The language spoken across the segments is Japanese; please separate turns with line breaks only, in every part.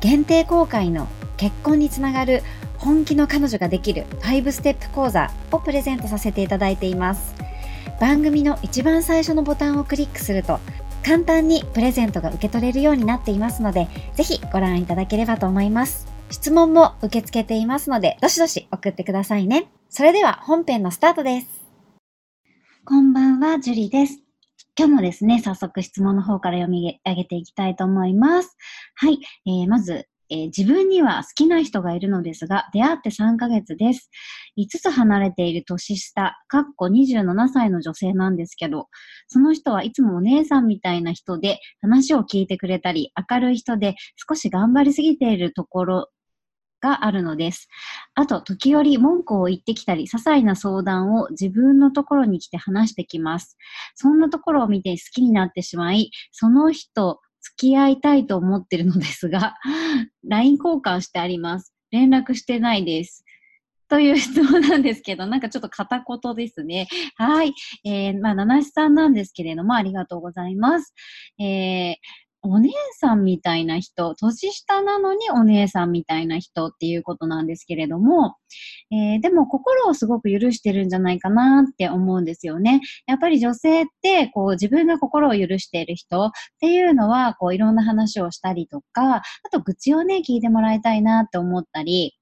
限定公開の結婚につながる本気の彼女ができる5ステップ講座をプレゼントさせていただいています。番組の一番最初のボタンをクリックすると簡単にプレゼントが受け取れるようになっていますので、ぜひご覧いただければと思います。質問も受け付けていますので、どしどし送ってくださいね。それでは本編のスタートです。こんばんは、ジュリです。今日もですね、早速質問の方から読み上げていきたいと思います。はい。えー、まず、えー、自分には好きな人がいるのですが、出会って3ヶ月です。5つ離れている年下、かっこ27歳の女性なんですけど、その人はいつもお姉さんみたいな人で話を聞いてくれたり、明るい人で少し頑張りすぎているところがあるのです。あと、時折文句を言ってきたり、些細な相談を自分のところに来て話してきます。そんなところを見て好きになってしまい、その人、付き合いたいと思ってるのですが、LINE 交換してあります。連絡してないです。という質問なんですけど、なんかちょっと片言ですね。はい。えー、まあ、七七さんなんですけれども、ありがとうございます。えー、お姉さんみたいな人、年下なのにお姉さんみたいな人っていうことなんですけれども、えー、でも心をすごく許してるんじゃないかなって思うんですよね。やっぱり女性って、こう自分が心を許している人っていうのは、こういろんな話をしたりとか、あと愚痴をね、聞いてもらいたいなって思ったり、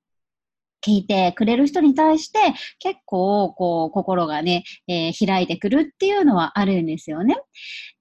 聞いてくれる人に対して結構こう心がね、えー、開いてくるっていうのはあるんですよね。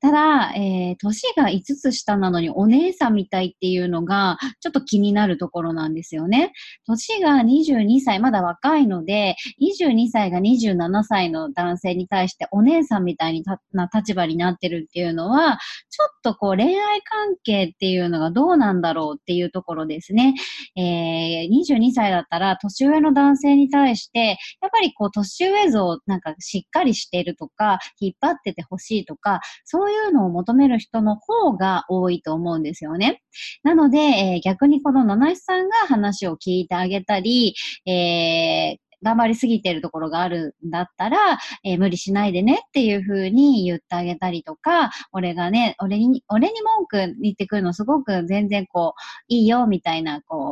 ただ、えー、が5つ下なのにお姉さんみたいっていうのがちょっと気になるところなんですよね。年が22歳、まだ若いので、22歳が27歳の男性に対してお姉さんみたいな立場になってるっていうのは、ちょっとこう恋愛関係っていうのがどうなんだろうっていうところですね。えー、22歳だったら年上の男性に対して、やっぱりこう年上像なんかしっかりしてるとか、引っ張っててほしいとか、そういうのを求める人の方が多いと思うんですよね。なので、えー、逆にこの七七さんが話を聞いてあげたり、えー、頑張りすぎてるところがあるんだったら、えー、無理しないでねっていう風に言ってあげたりとか、俺がね、俺に、俺に文句言ってくるのすごく全然こう、いいよみたいな、こう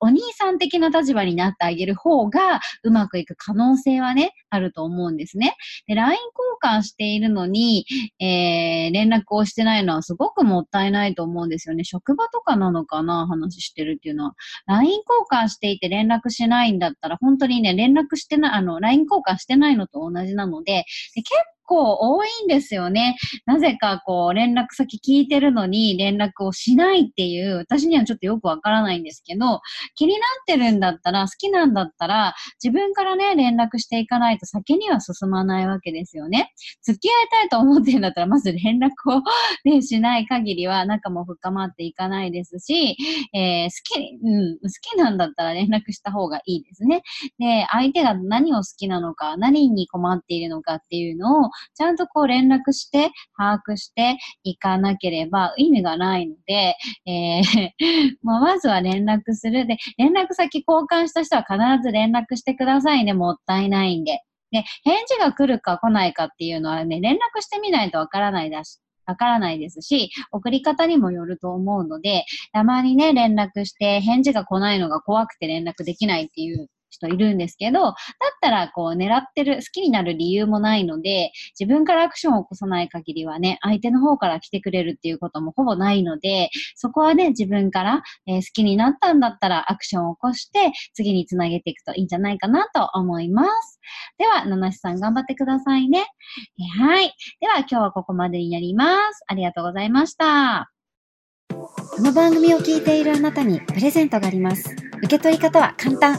お、兄さん的な立場になってあげる方がうまくいく可能性はね、あると思うんですね。で、LINE 交換しているのに、えー、連絡をしてないのはすごくもったいないと思うんですよね。職場とかなのかな話してるっていうのは。LINE 交換していて連絡しないんだったら、本当にね、連絡してない、あの、LINE 交換してないのと同じなので、で結構多いんですよね。なぜかこう連絡先聞いてるのに連絡をしないっていう、私にはちょっとよくわからないんですけど、気になってるんだったら、好きなんだったら、自分からね、連絡していかないと先には進まないわけですよね。付き合いたいと思ってるんだったら、まず連絡をね、しない限りは仲も深まっていかないですし、えー、好き、うん、好きなんだったら連絡した方がいいですね。で、相手が何を好きなのか、何に困っているのかっていうのをちゃんとこう連絡して、把握していかなければ意味がないので、えー まあ、まずは連絡する。で、連絡先交換した人は必ず連絡してくださいね。もったいないんで。で、返事が来るか来ないかっていうのはね、連絡してみないとわからないだし、わからないですし、送り方にもよると思うので、たまにね、連絡して返事が来ないのが怖くて連絡できないっていう人いるんですけど、だったらこう狙ってる、好きになる理由もないので、自分からアクションを起こさない限りはね、相手の方から来てくれるっていうこともほぼないので、そこはね、自分から、えー、好きになったんだったらアクションを起こして、次につなげていくといいんじゃないかなと思います。では、七瀬さん頑張ってくださいね。えー、はい。では、今日はここまでになります。ありがとうございました。この番組を聞いているあなたにプレゼントがあります。受け取り方は簡単。